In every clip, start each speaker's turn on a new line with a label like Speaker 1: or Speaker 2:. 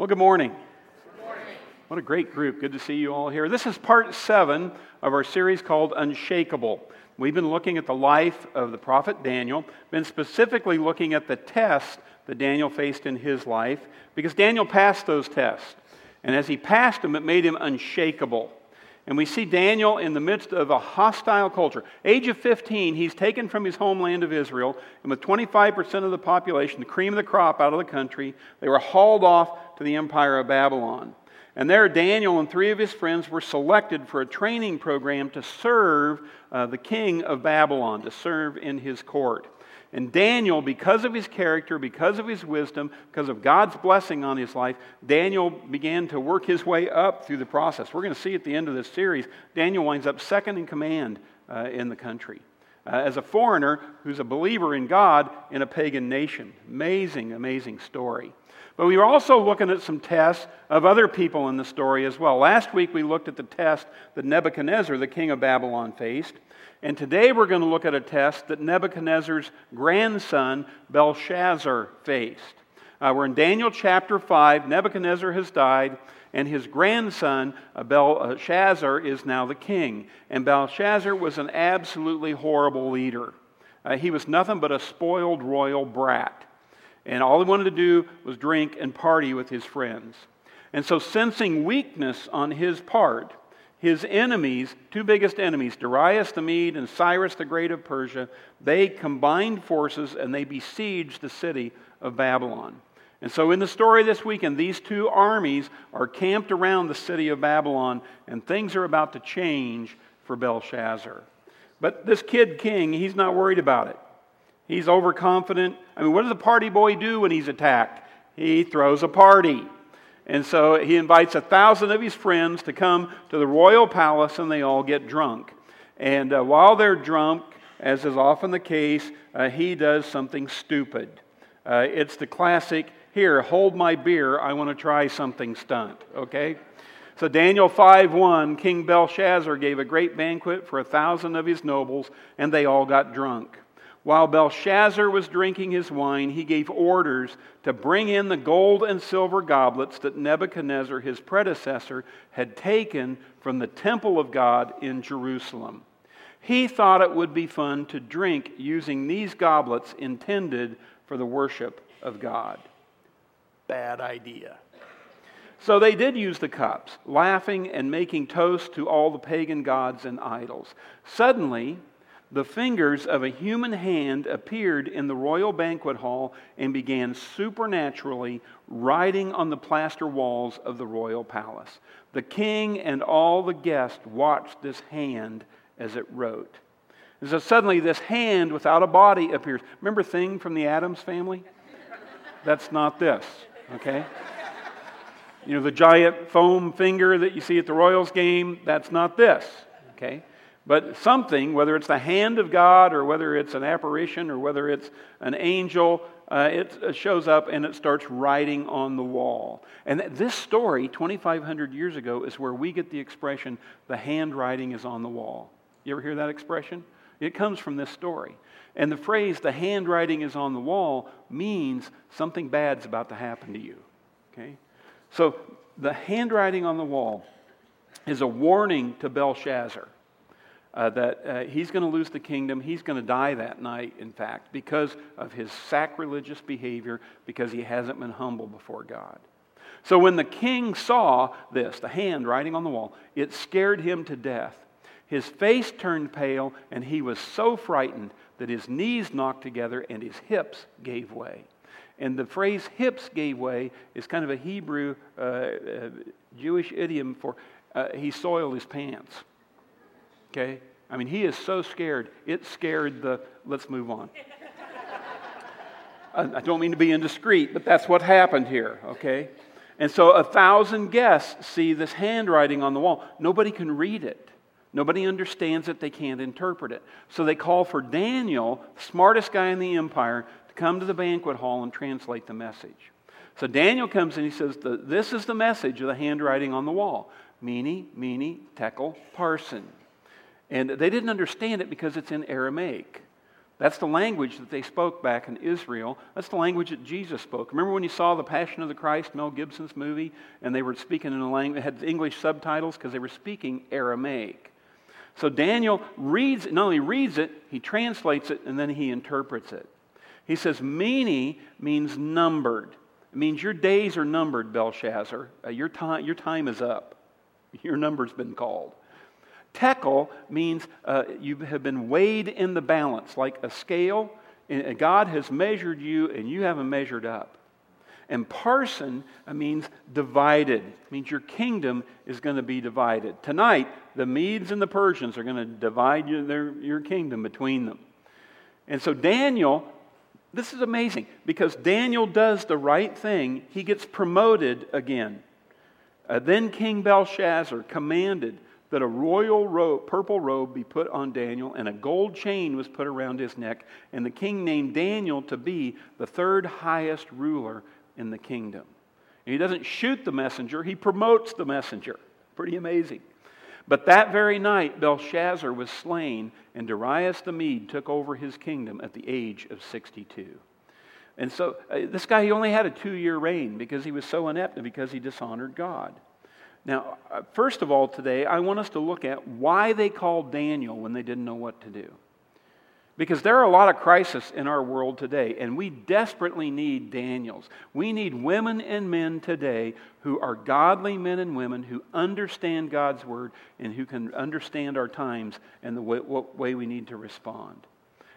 Speaker 1: Well, good morning. What a great group. Good to see you all here. This is part seven of our series called Unshakable. We've been looking at the life of the prophet Daniel, been specifically looking at the tests that Daniel faced in his life, because Daniel passed those tests. And as he passed them, it made him unshakable. And we see Daniel in the midst of a hostile culture. Age of 15, he's taken from his homeland of Israel, and with 25% of the population, the cream of the crop out of the country, they were hauled off to the empire of Babylon. And there, Daniel and three of his friends were selected for a training program to serve uh, the king of Babylon, to serve in his court. And Daniel, because of his character, because of his wisdom, because of God's blessing on his life, Daniel began to work his way up through the process. We're going to see at the end of this series, Daniel winds up second in command uh, in the country. Uh, as a foreigner who's a believer in God in a pagan nation. Amazing, amazing story. But we were also looking at some tests of other people in the story as well. Last week we looked at the test that Nebuchadnezzar, the king of Babylon, faced. And today we're going to look at a test that Nebuchadnezzar's grandson, Belshazzar, faced. Uh, we're in Daniel chapter 5. Nebuchadnezzar has died, and his grandson, uh, Belshazzar, is now the king. And Belshazzar was an absolutely horrible leader. Uh, he was nothing but a spoiled royal brat. And all he wanted to do was drink and party with his friends. And so, sensing weakness on his part, his enemies, two biggest enemies, Darius the Mede and Cyrus the Great of Persia, they combined forces and they besieged the city of Babylon. And so, in the story this weekend, these two armies are camped around the city of Babylon, and things are about to change for Belshazzar. But this kid king, he's not worried about it. He's overconfident. I mean, what does a party boy do when he's attacked? He throws a party. And so he invites a thousand of his friends to come to the royal palace and they all get drunk. And uh, while they're drunk, as is often the case, uh, he does something stupid. Uh, it's the classic, here, hold my beer, I want to try something stunt, okay? So Daniel 5:1, King Belshazzar gave a great banquet for a thousand of his nobles, and they all got drunk. While Belshazzar was drinking his wine, he gave orders to bring in the gold and silver goblets that Nebuchadnezzar, his predecessor, had taken from the temple of God in Jerusalem. He thought it would be fun to drink using these goblets intended for the worship of God. Bad idea. So they did use the cups, laughing and making toast to all the pagan gods and idols. Suddenly, the fingers of a human hand appeared in the royal banquet hall and began supernaturally writing on the plaster walls of the royal palace. The king and all the guests watched this hand as it wrote. And so suddenly, this hand without a body appears. Remember Thing from the Addams family? That's not this, okay? You know, the giant foam finger that you see at the Royals game, that's not this, okay? But something, whether it's the hand of God or whether it's an apparition or whether it's an angel, uh, it shows up and it starts writing on the wall. And this story, 2,500 years ago, is where we get the expression, the handwriting is on the wall. You ever hear that expression? It comes from this story. And the phrase, the handwriting is on the wall, means something bad's about to happen to you. Okay? So the handwriting on the wall is a warning to Belshazzar uh, that uh, he's going to lose the kingdom. He's going to die that night, in fact, because of his sacrilegious behavior, because he hasn't been humble before God. So when the king saw this, the hand writing on the wall, it scared him to death. His face turned pale, and he was so frightened that his knees knocked together and his hips gave way. And the phrase hips gave way is kind of a Hebrew uh, uh Jewish idiom for uh, he soiled his pants. Okay? I mean, he is so scared. It scared the, let's move on. I don't mean to be indiscreet, but that's what happened here, okay? And so a thousand guests see this handwriting on the wall. Nobody can read it. Nobody understands it. They can't interpret it. So they call for Daniel, smartest guy in the empire, to come to the banquet hall and translate the message. So Daniel comes and he says, This is the message of the handwriting on the wall. Mene, mene, tekel, parsin. And they didn't understand it because it's in Aramaic. That's the language that they spoke back in Israel. That's the language that Jesus spoke. Remember when you saw The Passion of the Christ, Mel Gibson's movie, and they were speaking in a language, had English subtitles because they were speaking Aramaic. So Daniel reads, not only reads it, he translates it, and then he interprets it. He says, Mene means numbered. It means your days are numbered, Belshazzar. Uh, your, time, your time is up. Your number's been called. Tekel means uh, you have been weighed in the balance, like a scale. And God has measured you, and you haven't measured up. And parsin uh, means divided. Means your kingdom is going to be divided. Tonight, the Medes and the Persians are going to divide your, their, your kingdom between them. And so Daniel, this is amazing because Daniel does the right thing. He gets promoted again. Uh, then King Belshazzar commanded that a royal robe, purple robe be put on Daniel, and a gold chain was put around his neck. And the king named Daniel to be the third highest ruler in the kingdom. And he doesn't shoot the messenger, he promotes the messenger. Pretty amazing. But that very night, Belshazzar was slain, and Darius the Mede took over his kingdom at the age of 62. And so, uh, this guy, he only had a two year reign because he was so inept and because he dishonored God. Now, uh, first of all, today, I want us to look at why they called Daniel when they didn't know what to do. Because there are a lot of crises in our world today, and we desperately need Daniels. We need women and men today who are godly men and women who understand God's word and who can understand our times and the way, what way we need to respond.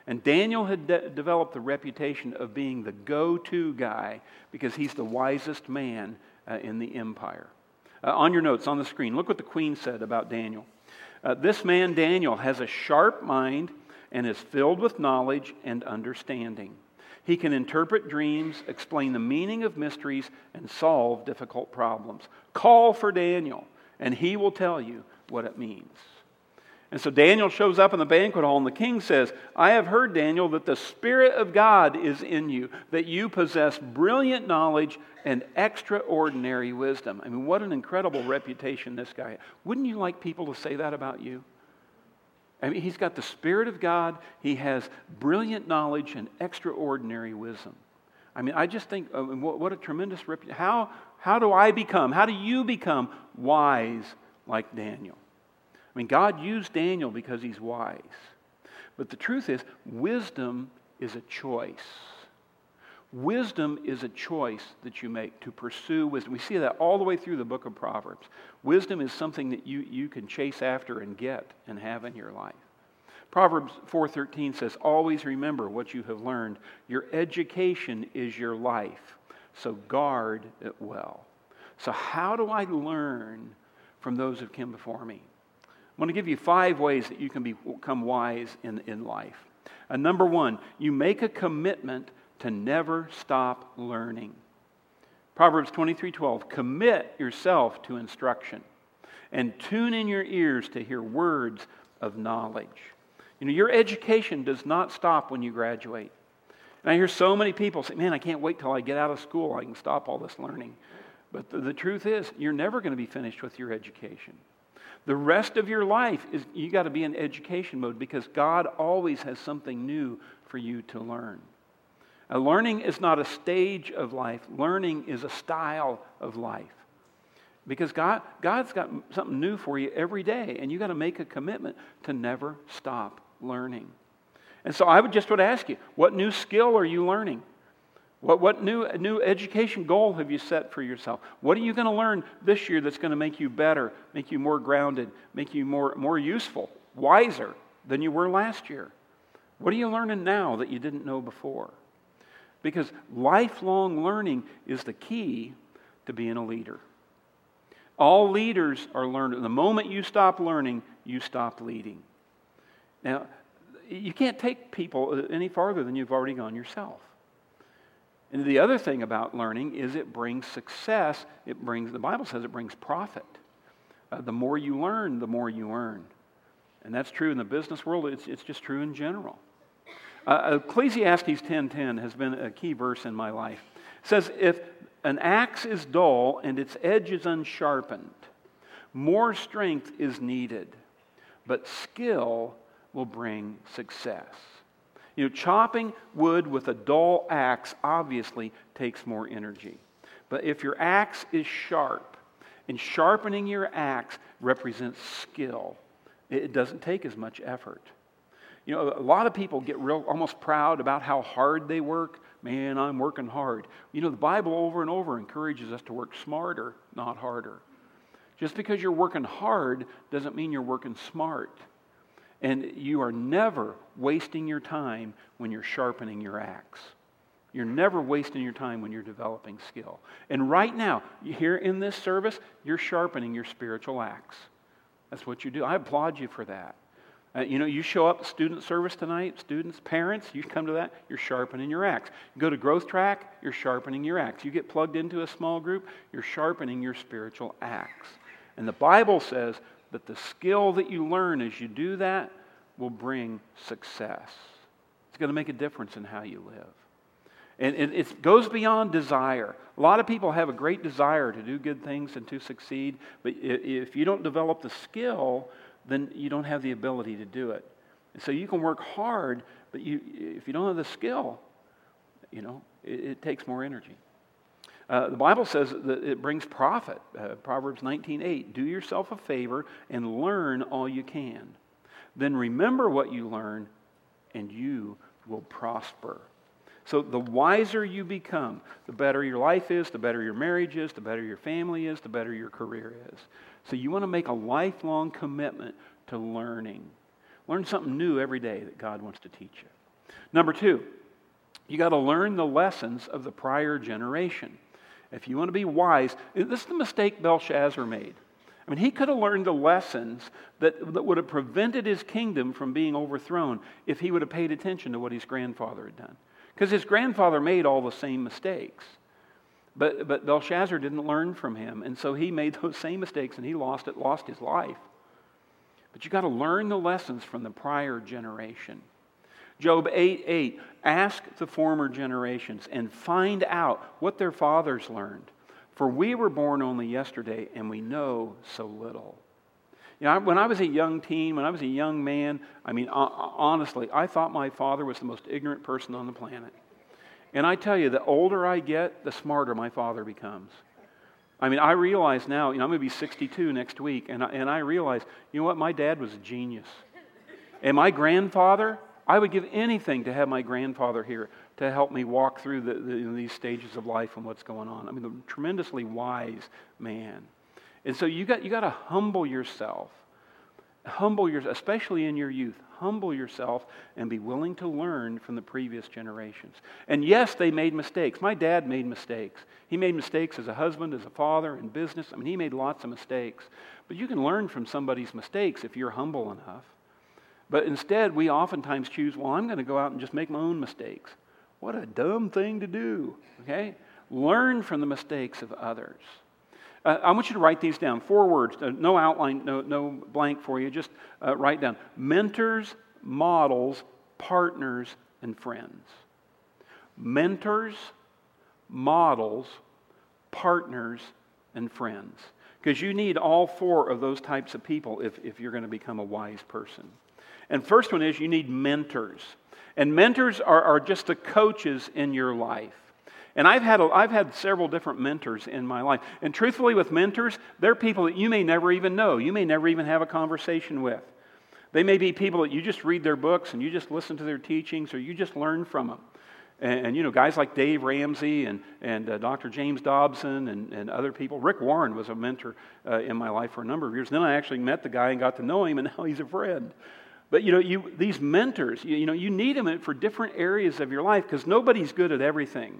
Speaker 1: And Daniel had de- developed the reputation of being the go to guy because he's the wisest man uh, in the empire. Uh, on your notes on the screen, look what the queen said about Daniel. Uh, this man, Daniel, has a sharp mind and is filled with knowledge and understanding. He can interpret dreams, explain the meaning of mysteries, and solve difficult problems. Call for Daniel, and he will tell you what it means. And so Daniel shows up in the banquet hall, and the king says, I have heard, Daniel, that the Spirit of God is in you, that you possess brilliant knowledge and extraordinary wisdom. I mean, what an incredible reputation this guy. Wouldn't you like people to say that about you? I mean, he's got the Spirit of God, he has brilliant knowledge and extraordinary wisdom. I mean, I just think, uh, what, what a tremendous reputation. How, how do I become, how do you become wise like Daniel? I mean, God used Daniel because he's wise. But the truth is, wisdom is a choice. Wisdom is a choice that you make to pursue wisdom. We see that all the way through the book of Proverbs. Wisdom is something that you, you can chase after and get and have in your life. Proverbs 4:13 says, "Always remember what you have learned. Your education is your life, so guard it well." So how do I learn from those who came before me? I'm going to give you five ways that you can become wise in, in life. Uh, number one, you make a commitment to never stop learning. Proverbs 23:12 Commit yourself to instruction and tune in your ears to hear words of knowledge. You know, your education does not stop when you graduate. And I hear so many people say, "Man, I can't wait till I get out of school. I can stop all this learning." But the, the truth is, you're never going to be finished with your education. The rest of your life is you got to be in education mode because God always has something new for you to learn. Now, learning is not a stage of life. Learning is a style of life. Because God, God's got something new for you every day, and you got to make a commitment to never stop learning. And so I would just would ask you, what new skill are you learning? What, what new, new education goal have you set for yourself? What are you going to learn this year that's going to make you better, make you more grounded, make you more, more useful, wiser than you were last year? What are you learning now that you didn't know before? Because lifelong learning is the key to being a leader. All leaders are learning. The moment you stop learning, you stop leading. Now, you can't take people any farther than you've already gone yourself. And the other thing about learning is it brings success. It brings, the Bible says it brings profit. Uh, the more you learn, the more you earn. And that's true in the business world, it's, it's just true in general. Uh, Ecclesiastes 10.10 has been a key verse in my life. It says, if an axe is dull and its edge is unsharpened, more strength is needed, but skill will bring success. You know, chopping wood with a dull axe obviously takes more energy. But if your axe is sharp, and sharpening your axe represents skill, it doesn't take as much effort. You know, a lot of people get real almost proud about how hard they work. Man, I'm working hard. You know, the Bible over and over encourages us to work smarter, not harder. Just because you're working hard doesn't mean you're working smart. And you are never wasting your time when you're sharpening your axe. You're never wasting your time when you're developing skill. And right now, here in this service, you're sharpening your spiritual axe. That's what you do. I applaud you for that. Uh, you know, you show up student service tonight, students, parents, you come to that, you're sharpening your axe. You go to growth track, you're sharpening your axe. You get plugged into a small group, you're sharpening your spiritual axe. And the Bible says that the skill that you learn as you do that will bring success. It's going to make a difference in how you live. And it goes beyond desire. A lot of people have a great desire to do good things and to succeed, but if you don't develop the skill, then you don't have the ability to do it. And so you can work hard, but you, if you don't have the skill, you know, it, it takes more energy. Uh, the Bible says that it brings profit. Uh, Proverbs 19:8. Do yourself a favor and learn all you can. Then remember what you learn, and you will prosper. So the wiser you become, the better your life is, the better your marriage is, the better your family is, the better your career is. So you want to make a lifelong commitment to learning. Learn something new every day that God wants to teach you. Number two, you got to learn the lessons of the prior generation. If you want to be wise, this is the mistake Belshazzar made. I mean, he could have learned the lessons that, that would have prevented his kingdom from being overthrown if he would have paid attention to what his grandfather had done. Because his grandfather made all the same mistakes. But, but Belshazzar didn't learn from him, and so he made those same mistakes and he lost it, lost his life. But you got to learn the lessons from the prior generation. Job 8 8, ask the former generations and find out what their fathers learned. For we were born only yesterday and we know so little. You know, when I was a young teen, when I was a young man, I mean, honestly, I thought my father was the most ignorant person on the planet. And I tell you, the older I get, the smarter my father becomes. I mean, I realize now, you know, I'm going to be 62 next week, and I, and I realize, you know what, my dad was a genius. And my grandfather, I would give anything to have my grandfather here to help me walk through the, the, these stages of life and what's going on. I mean, a tremendously wise man. And so you got, you got to humble yourself. Humble yourself, especially in your youth. Humble yourself and be willing to learn from the previous generations. And yes, they made mistakes. My dad made mistakes. He made mistakes as a husband, as a father, in business. I mean, he made lots of mistakes. But you can learn from somebody's mistakes if you're humble enough. But instead, we oftentimes choose, well, I'm going to go out and just make my own mistakes. What a dumb thing to do, okay? Learn from the mistakes of others. Uh, I want you to write these down. Four words, uh, no outline, no, no blank for you. Just uh, write down mentors, models, partners, and friends. Mentors, models, partners, and friends. Because you need all four of those types of people if, if you're going to become a wise person. And first one is you need mentors. And mentors are, are just the coaches in your life. And I've had, a, I've had several different mentors in my life. And truthfully, with mentors, they're people that you may never even know. You may never even have a conversation with. They may be people that you just read their books and you just listen to their teachings or you just learn from them. And, and you know, guys like Dave Ramsey and, and uh, Dr. James Dobson and, and other people. Rick Warren was a mentor uh, in my life for a number of years. Then I actually met the guy and got to know him, and now he's a friend. But you know, you, these mentors, you, you know, you need them for different areas of your life because nobody's good at everything.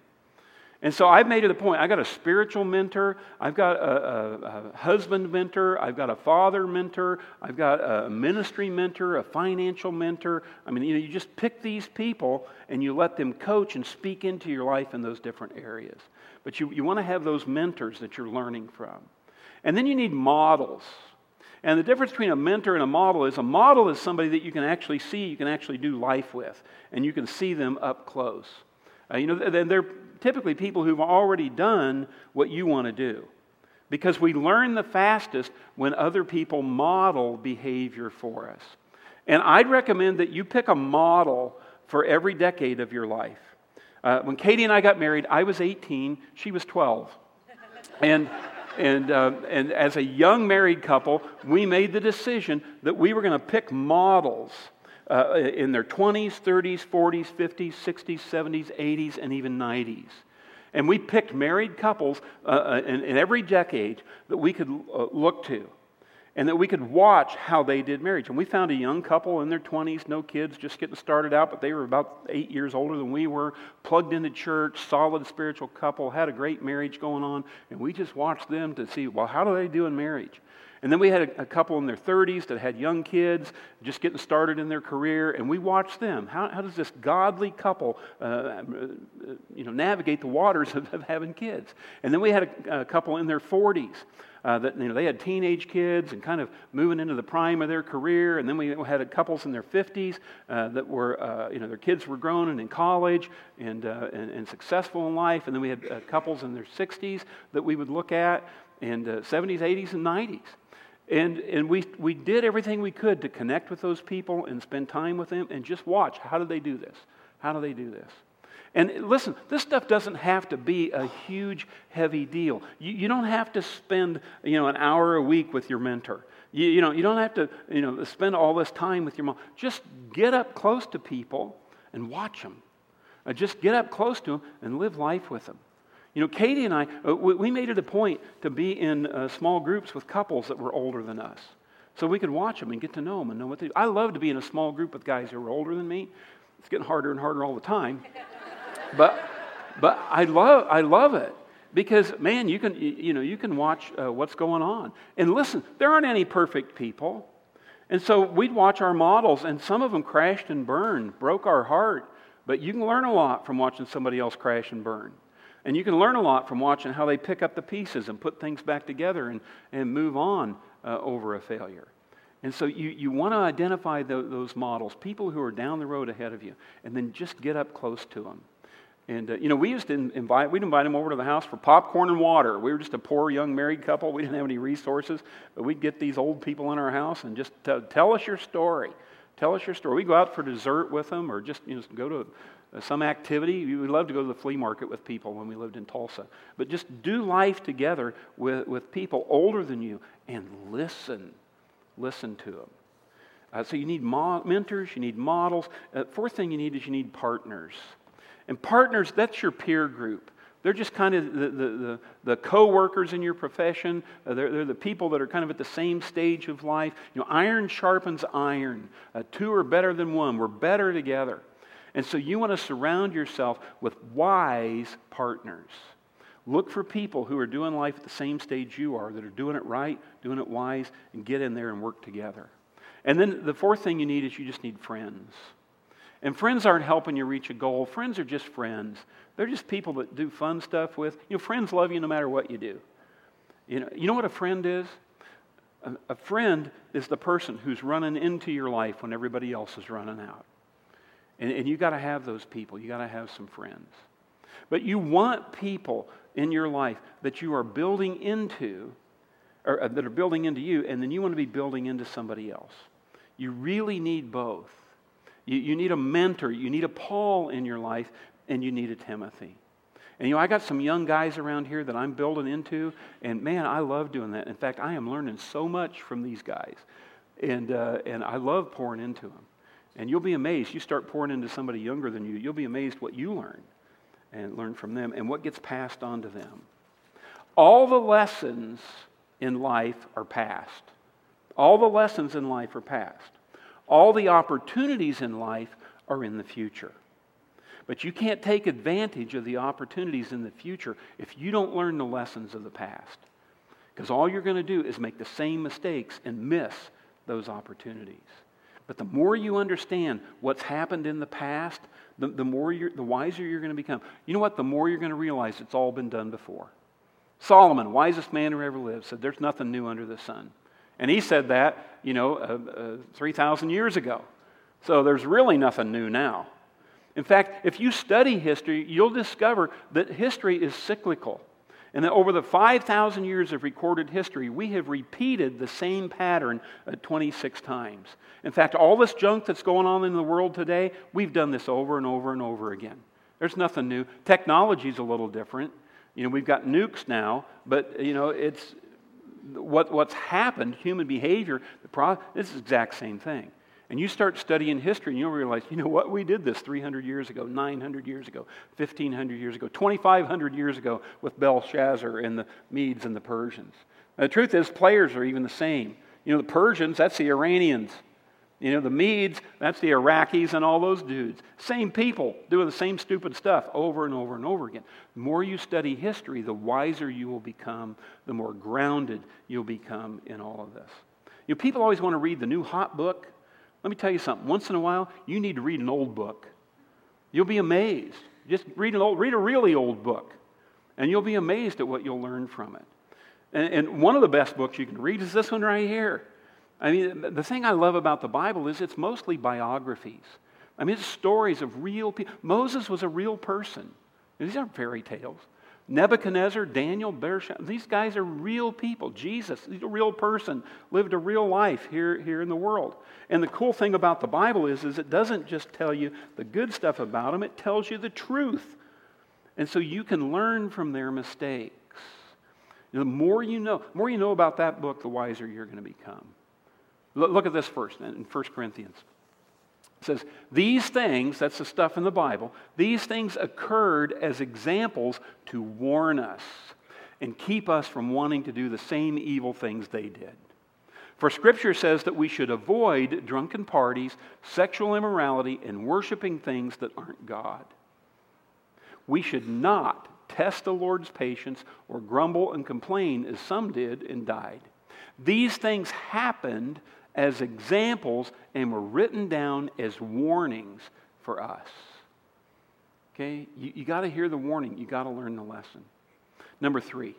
Speaker 1: And so I've made it a point. I got a spiritual mentor. I've got a, a, a, husband mentor. I've got a father mentor. I've got a ministry mentor, a financial mentor. I mean, you know, you just pick these people and you let them coach and speak into your life in those different areas. But you, you want to have those mentors that you're learning from. And then you need models. And the difference between a mentor and a model is a model is somebody that you can actually see, you can actually do life with, and you can see them up close. Uh, you know, then they're typically people who've already done what you want to do. Because we learn the fastest when other people model behavior for us. And I'd recommend that you pick a model for every decade of your life. Uh, when Katie and I got married, I was 18, she was 12. And, and, uh, and as a young married couple, we made the decision that we were going to pick models uh, in their 20s, 30s, 40s, 50s, 60s, 70s, 80s, and even 90s. And we picked married couples uh, uh, in, in, every decade that we could uh, look to and that we could watch how they did marriage. And we found a young couple in their 20s, no kids, just getting started out, but they were about eight years older than we were, plugged into church, solid spiritual couple, had a great marriage going on. And we just watched them to see, well, how do they do in marriage? And then we had a, a, couple in their 30s that had young kids, just getting started in their career, and we watched them. How, how does this godly couple, uh, uh you know, navigate the waters of, of, having kids? And then we had a, a couple in their 40s. Uh, that you know, they had teenage kids and kind of moving into the prime of their career. And then we had couples in their 50s uh, that were, uh, you know, their kids were grown and in college and, uh, and, and, successful in life. And then we had uh, couples in their 60s that we would look at, and 70s, 80s, and 90s. And, and we, we did everything we could to connect with those people and spend time with them and just watch how do they do this? How do they do this? And listen, this stuff doesn't have to be a huge, heavy deal. You, you don't have to spend you know, an hour a week with your mentor. You, you, know, you don't have to you know, spend all this time with your mom. Just get up close to people and watch them. Uh, just get up close to them and live life with them. You know, Katie and I, uh, we made it a point to be in uh, small groups with couples that were older than us. So we could watch them and get to know them and know what they do. I love to be in a small group with guys who are older than me. It's getting harder and harder all the time. but, but I, love, I love it because, man, you can, you know, you can watch uh, what's going on. And listen, there aren't any perfect people. And so we'd watch our models, and some of them crashed and burned, broke our heart. But you can learn a lot from watching somebody else crash and burn. And you can learn a lot from watching how they pick up the pieces and put things back together and, and move on uh, over a failure. And so you, you want to identify the, those models, people who are down the road ahead of you, and then just get up close to them. And, uh, you know, we used to invite, we'd invite them over to the house for popcorn and water. We were just a poor young married couple. We didn't have any resources, but we'd get these old people in our house and just t- tell us your story. Tell us your story. We'd go out for dessert with them or just, you know, go to some activity. We would love to go to the flea market with people when we lived in Tulsa. But just do life together with, with people older than you and listen. Listen to them. Uh, so you need mo- mentors, you need models. Uh, fourth thing you need is you need partners. And partners, that's your peer group. They're just kind of the, the, the, the co-workers in your profession. Uh, they're, they're the people that are kind of at the same stage of life. You know, iron sharpens iron. Uh, two are better than one. We're better together. And so you want to surround yourself with wise partners. Look for people who are doing life at the same stage you are, that are doing it right, doing it wise, and get in there and work together. And then the fourth thing you need is you just need friends. And friends aren't helping you reach a goal. Friends are just friends. They're just people that do fun stuff with. You know, friends love you no matter what you do. You know, you know what a friend is? A, a friend is the person who's running into your life when everybody else is running out. And, and you got to have those people. You got to have some friends. But you want people in your life that you are building into, or uh, that are building into you, and then you want to be building into somebody else. You really need both. You, you need a mentor, you need a Paul in your life, and you need a Timothy. And you know, I got some young guys around here that I'm building into, and man, I love doing that. In fact, I am learning so much from these guys, and, uh, and I love pouring into them. And you'll be amazed. You start pouring into somebody younger than you, you'll be amazed what you learn and learn from them and what gets passed on to them. All the lessons in life are past. All the lessons in life are past. All the opportunities in life are in the future. But you can't take advantage of the opportunities in the future if you don't learn the lessons of the past. Because all you're going to do is make the same mistakes and miss those opportunities. But the more you understand what's happened in the past, the, the, more you're, the wiser you're going to become. You know what? The more you're going to realize it's all been done before. Solomon, wisest man who ever lived, said, There's nothing new under the sun. And he said that, you know, uh, uh, 3,000 years ago. So there's really nothing new now. In fact, if you study history, you'll discover that history is cyclical. And then over the 5,000 years of recorded history, we have repeated the same pattern uh, 26 times. In fact, all this junk that's going on in the world today, we've done this over and over and over again. There's nothing new. Technology's a little different. You know, we've got nukes now, but, you know, it's what, what's happened, human behavior, the pro- the exact same thing. And you start studying history and you'll realize, you know what, we did this 300 years ago, 900 years ago, 1500 years ago, 2500 years ago with Belshazzar and the Medes and the Persians. Now, the truth is, players are even the same. You know, the Persians, that's the Iranians. You know, the Medes, that's the Iraqis and all those dudes. Same people doing the same stupid stuff over and over and over again. The more you study history, the wiser you will become, the more grounded you'll become in all of this. You know, people always want to read the new hot book. Let me tell you something. Once in a while, you need to read an old book. You'll be amazed. Just read an old, read a really old book, and you'll be amazed at what you'll learn from it. And, and one of the best books you can read is this one right here. I mean, the thing I love about the Bible is it's mostly biographies. I mean, it's stories of real people. Moses was a real person. These aren't fairy tales. Nebuchadnezzar, Daniel, Bereshit, these guys are real people. Jesus, he's a real person, lived a real life here, here in the world. And the cool thing about the Bible is, is it doesn't just tell you the good stuff about them, it tells you the truth. And so you can learn from their mistakes. The more you know, the more you know about that book, the wiser you're going to become. Look at this first in 1 Corinthians. It says, These things, that's the stuff in the Bible, these things occurred as examples to warn us and keep us from wanting to do the same evil things they did. For Scripture says that we should avoid drunken parties, sexual immorality, and worshiping things that aren't God. We should not test the Lord's patience or grumble and complain as some did and died. These things happened as examples and were written down as warnings for us. Okay? You, you got to hear the warning, you got to learn the lesson. Number three,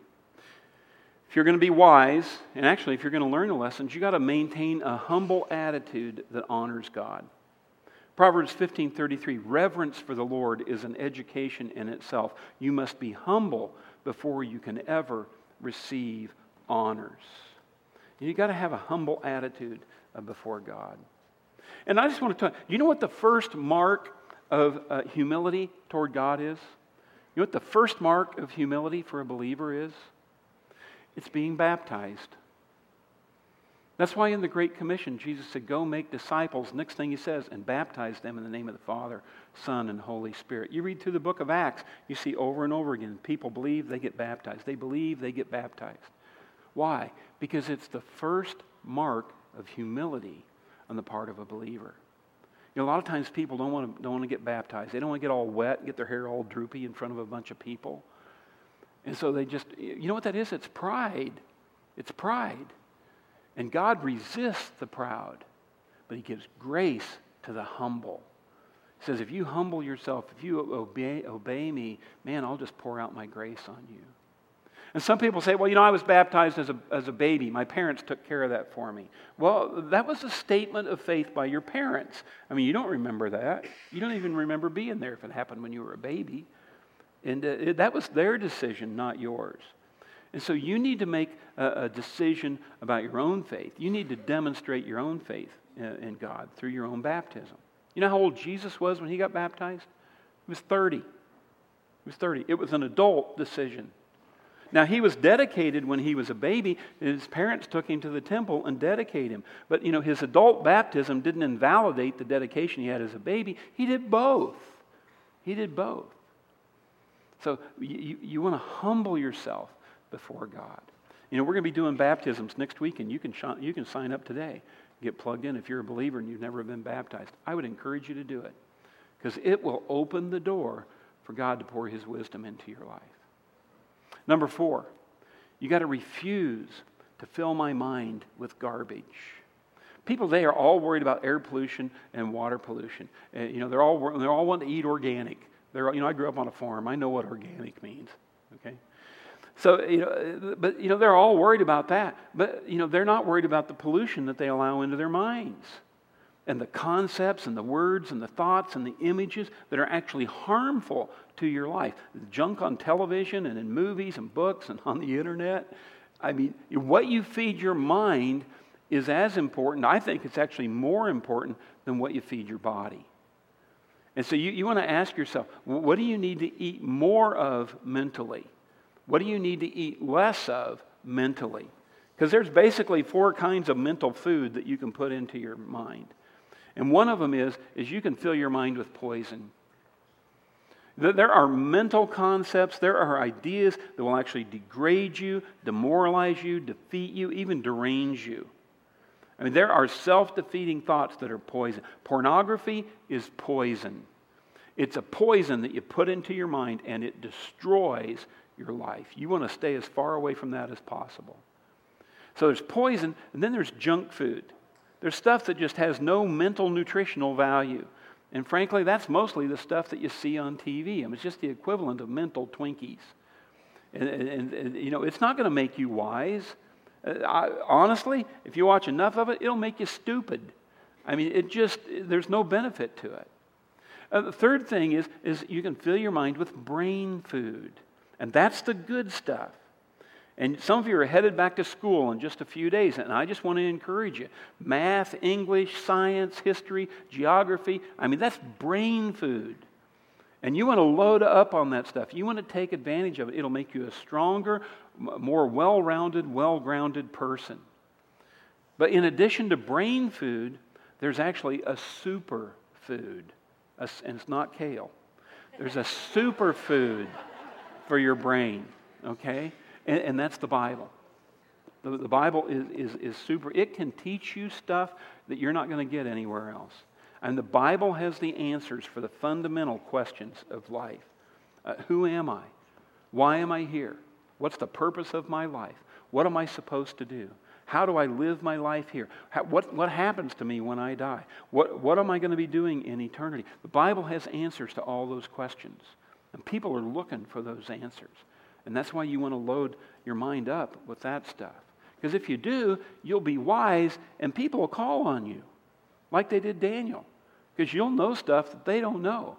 Speaker 1: if you're going to be wise, and actually, if you're going to learn the lessons, you got to maintain a humble attitude that honors God. Proverbs 15:33 Reverence for the Lord is an education in itself. You must be humble before you can ever receive honors. You got to have a humble attitude uh, before God. And I just want to talk. You know what the first mark of uh, humility toward God is? You know what the first mark of humility for a believer is? It's being baptized. That's why in the Great Commission, Jesus said, Go make disciples. Next thing he says, and baptize them in the name of the Father, Son, and Holy Spirit. You read through the book of Acts, you see over and over again people believe, they get baptized. They believe, they get baptized. Why? Because it's the first mark of humility on the part of a believer. You know, a lot of times people don't want to, don't want to get baptized. They don't want to get all wet get their hair all droopy in front of a bunch of people. And so they just, you know what that is? It's pride. It's pride. And God resists the proud, but He gives grace to the humble. He says, if you humble yourself, if you obey, obey me, man, I'll just pour out my grace on you. And some people say, well, you know, I was baptized as a, as a baby. My parents took care of that for me. Well, that was a statement of faith by your parents. I mean, you don't remember that. You don't even remember being there if it happened when you were a baby. And uh, it, that was their decision, not yours. And so you need to make a, a, decision about your own faith. You need to demonstrate your own faith in, in God through your own baptism. You know how old Jesus was when he got baptized? He was 30. He was 30. It was an adult decision. Now, he was dedicated when he was a baby. His parents took him to the temple and dedicated him. But, you know, his adult baptism didn't invalidate the dedication he had as a baby. He did both. He did both. So you, you want to humble yourself before God. You know, we're going to be doing baptisms next week, and you can, sh- you can sign up today. Get plugged in if you're a believer and you've never been baptized. I would encourage you to do it because it will open the door for God to pour his wisdom into your life. Number four, you got to refuse to fill my mind with garbage. People today are all worried about air pollution and water pollution. Uh, you know, they're all, they're all wanting to eat organic. They're, you know, I grew up on a farm. I know what organic means. Okay? So, you know, but, you know, they're all worried about that. But, you know, they're not worried about the pollution that they allow into their minds. And the concepts and the words and the thoughts and the images that are actually harmful to your life. Junk on television and in movies and books and on the internet. I mean, what you feed your mind is as important. I think it's actually more important than what you feed your body. And so you, you want to ask yourself what do you need to eat more of mentally? What do you need to eat less of mentally? Because there's basically four kinds of mental food that you can put into your mind. And one of them is, is you can fill your mind with poison. There are mental concepts, there are ideas that will actually degrade you, demoralize you, defeat you, even derange you. I mean, there are self defeating thoughts that are poison. Pornography is poison. It's a poison that you put into your mind and it destroys your life. You want to stay as far away from that as possible. So there's poison, and then there's junk food. There's stuff that just has no mental nutritional value. And frankly, that's mostly the stuff that you see on TV. I mean, it's just the equivalent of mental Twinkies. And, and, and you know, it's not going to make you wise. Uh, I, honestly, if you watch enough of it, it'll make you stupid. I mean, it just, there's no benefit to it. Uh, the third thing is, is you can fill your mind with brain food. And that's the good stuff. And some of you are headed back to school in just a few days, and I just want to encourage you. Math, English, science, history, geography I mean, that's brain food. And you want to load up on that stuff. You want to take advantage of it. It'll make you a stronger, more well rounded, well grounded person. But in addition to brain food, there's actually a super food, and it's not kale. There's a super food for your brain, okay? And, and that's the Bible. The, the Bible is, is, is super. It can teach you stuff that you're not going to get anywhere else. And the Bible has the answers for the fundamental questions of life. Uh, who am I? Why am I here? What's the purpose of my life? What am I supposed to do? How do I live my life here? How, what, what happens to me when I die? What, what am I going to be doing in eternity? The Bible has answers to all those questions. And people are looking for those answers. And that's why you want to load your mind up with that stuff. Because if you do, you'll be wise and people will call on you, like they did Daniel. Because you'll know stuff that they don't know.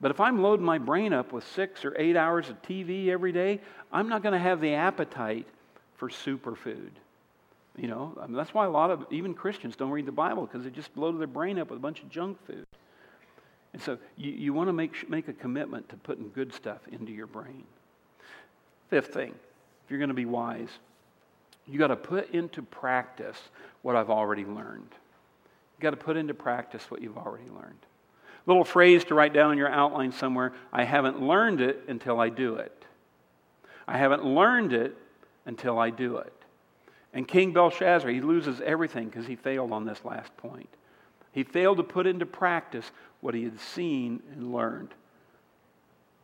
Speaker 1: But if I'm loading my brain up with six or eight hours of TV every day, I'm not going to have the appetite for superfood. You know, I mean, that's why a lot of even Christians don't read the Bible because they just loaded their brain up with a bunch of junk food. And so you, you want to make, make a commitment to putting good stuff into your brain. Fifth thing, if you're going to be wise, you got to put into practice what I've already learned. You got to put into practice what you've already learned. Little phrase to write down in your outline somewhere I haven't learned it until I do it. I haven't learned it until I do it. And King Belshazzar, he loses everything because he failed on this last point. He failed to put into practice what he had seen and learned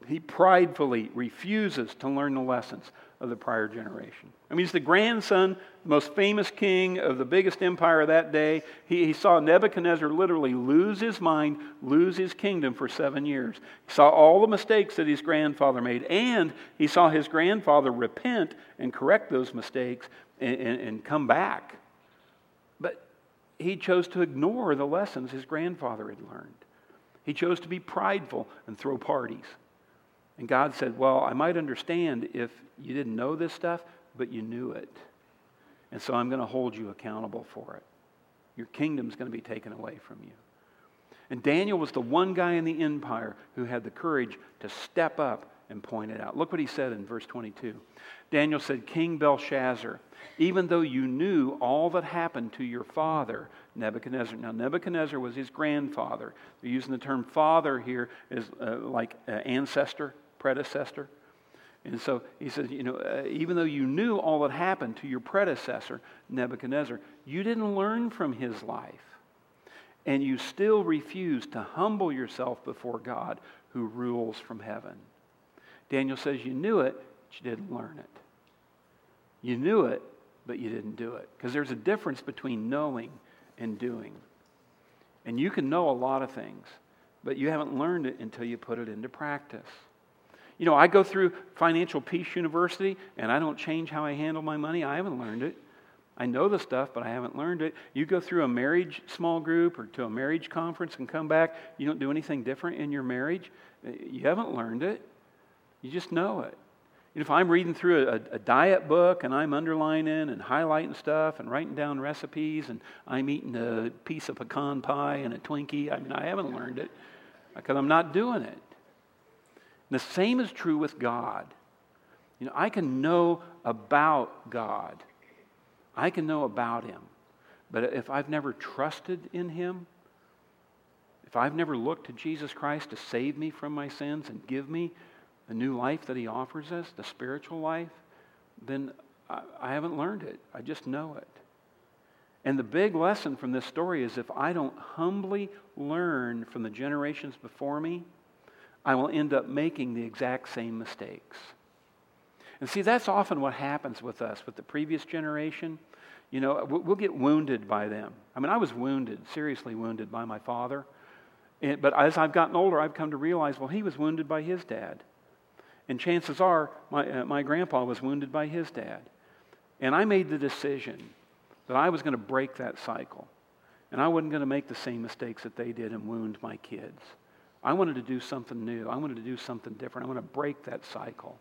Speaker 1: he pridefully refuses to learn the lessons of the prior generation. I mean, he's the grandson, the most famous king of the biggest empire of that day. He, he, saw Nebuchadnezzar literally lose his mind, lose his kingdom for seven years. He saw all the mistakes that his grandfather made, and he saw his grandfather repent and correct those mistakes and, and, and come back. But he chose to ignore the lessons his grandfather had learned. He chose to be prideful and throw parties. And God said, Well, I might understand if you didn't know this stuff, but you knew it. And so I'm going to hold you accountable for it. Your kingdom's going to be taken away from you. And Daniel was the one guy in the empire who had the courage to step up and point it out. Look what he said in verse 22. Daniel said, King Belshazzar, even though you knew all that happened to your father, Nebuchadnezzar. Now, Nebuchadnezzar was his grandfather. They're using the term father here as uh, like uh, ancestor predecessor. And so he says, you know, uh, even though you knew all that happened to your predecessor, Nebuchadnezzar, you didn't learn from his life. And you still refuse to humble yourself before God who rules from heaven. Daniel says you knew it, but you didn't learn it. You knew it, but you didn't do it. Because there's a difference between knowing and doing. And you can know a lot of things, but you haven't learned it until you put it into practice. You know, I go through Financial Peace University and I don't change how I handle my money. I haven't learned it. I know the stuff, but I haven't learned it. You go through a marriage small group or to a marriage conference and come back, you don't do anything different in your marriage. Uh, you haven't learned it. You just know it. If I'm reading through a, a, diet book and I'm underlining and highlighting stuff and writing down recipes and I'm eating a piece of pecan pie and a Twinkie, I mean, I haven't learned it because I'm not doing it. The same is true with God. You know, I can know about God, I can know about Him. But if I've never trusted in Him, if I've never looked to Jesus Christ to save me from my sins and give me the new life that He offers us, the spiritual life, then I, I haven't learned it. I just know it. And the big lesson from this story is if I don't humbly learn from the generations before me, I will end up making the exact same mistakes. And see, that's often what happens with us, with the previous generation. You know, we'll get wounded by them. I mean, I was wounded, seriously wounded by my father. But as I've gotten older, I've come to realize, well, he was wounded by his dad. And chances are, my, uh, my grandpa was wounded by his dad. And I made the decision that I was going to break that cycle. And I wasn't going to make the same mistakes that they did and wound my kids. I wanted to do something new. I wanted to do something different. I want to break that cycle.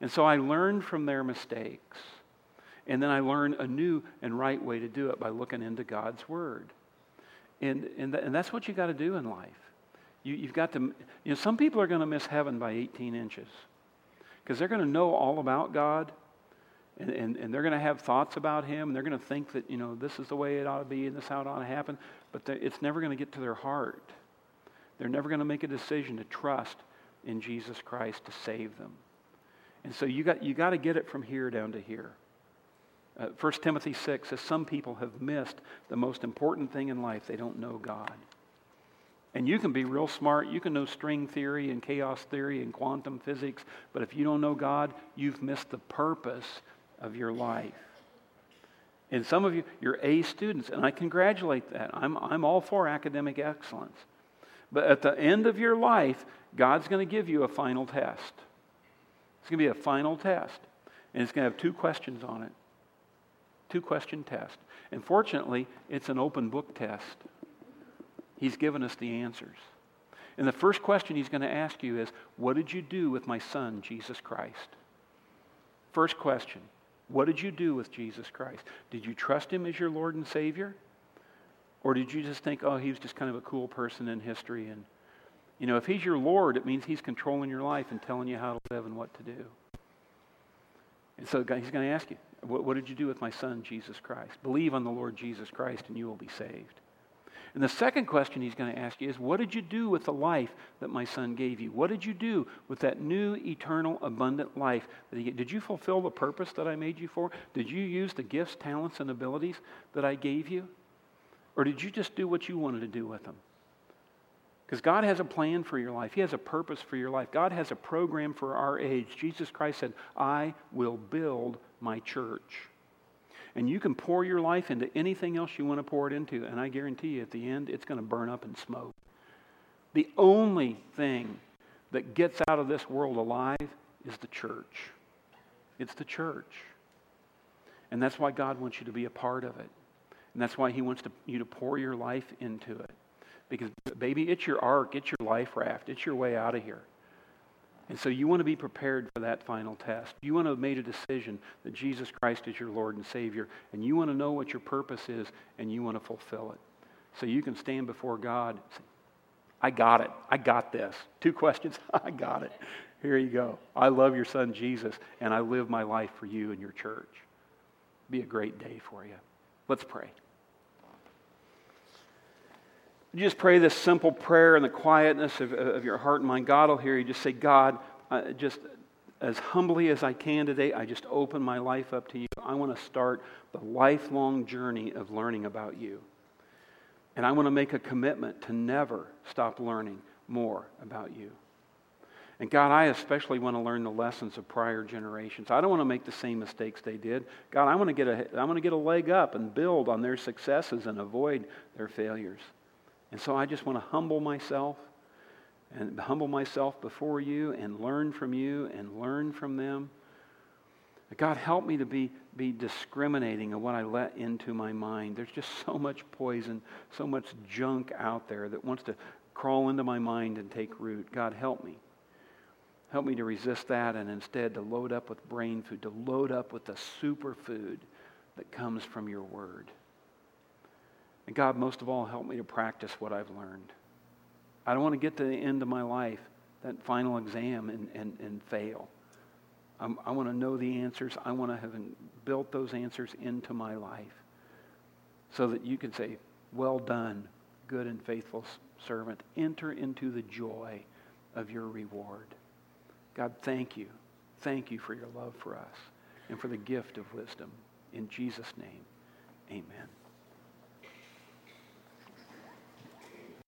Speaker 1: And so I learned from their mistakes. And then I learned a new and right way to do it by looking into God's Word. And, and, th- and that's what you got to do in life. You, have got to, you know, some people are going to miss heaven by 18 inches because they're going to know all about God and, and, and they're going to have thoughts about Him and they're going to think that, you know, this is the way it ought to be and this is how it ought to happen, but it's never going to get to their heart. They're never going to make a decision to trust in Jesus Christ to save them. And so you got, you got to get it from here down to here. Uh, 1 Timothy 6 says some people have missed the most important thing in life. They don't know God. And you can be real smart. You can know string theory and chaos theory and quantum physics. But if you don't know God, you've missed the purpose of your life. And some of you, you're A students, and I congratulate that. I'm, I'm all for academic excellence. But at the end of your life, God's going to give you a final test. It's going to be a final test. And it's going to have two questions on it. Two question test. And fortunately, it's an open book test. He's given us the answers. And the first question he's going to ask you is What did you do with my son, Jesus Christ? First question What did you do with Jesus Christ? Did you trust him as your Lord and Savior? Or did you just think, oh, he was just kind of a cool person in history? And, you know, if he's your Lord, it means he's controlling your life and telling you how to live and what to do. And so he's going to ask you, what, what did you do with my son, Jesus Christ? Believe on the Lord Jesus Christ and you will be saved. And the second question he's going to ask you is What did you do with the life that my son gave you? What did you do with that new, eternal, abundant life? Did you fulfill the purpose that I made you for? Did you use the gifts, talents, and abilities that I gave you? Or did you just do what you wanted to do with them? Because God has a plan for your life. He has a purpose for your life. God has a program for our age. Jesus Christ said, I will build my church. And you can pour your life into anything else you want to pour it into, and I guarantee you at the end, it's going to burn up in smoke. The only thing that gets out of this world alive is the church. It's the church. And that's why God wants you to be a part of it. And that's why He wants to, you to pour your life into it. Because, baby, it's your ark, it's your life raft, it's your way out of here. And so you want to be prepared for that final test. You want to have made a decision that Jesus Christ is your Lord and Savior, and you want to know what your purpose is, and you want to fulfill it. So you can stand before God. Say, I got it. I got this. Two questions. I got it. Here you go. I love your son Jesus, and I live my life for you and your church. Be a great day for you. Let's pray. You just pray this simple prayer in the quietness of, of your heart and mind. God will hear you. Just say, God, uh, just as humbly as I can today, I just open my life up to you. I want to start the lifelong journey of learning about you. And I want to make a commitment to never stop learning more about you. And God, I especially want to learn the lessons of prior generations. I don't want to make the same mistakes they did. God, I want to get a, I want to get a leg up and build on their successes and avoid their failures. And so I just want to humble myself and humble myself before you and learn from you and learn from them. God, help me to be, be discriminating of what I let into my mind. There's just so much poison, so much junk out there that wants to crawl into my mind and take root. God, help me. Help me to resist that and instead to load up with brain food, to load up with the superfood that comes from your word. And God, most of all, help me to practice what I've learned. I don't want to get to the end of my life, that final exam, and, and, and fail. I'm, i want to know the answers. I want to have built those answers into my life so that you can say, Well done, good and faithful servant. Enter into the joy of your reward. God, thank you. Thank you for your love for us and for the gift of wisdom. In Jesus' name, amen.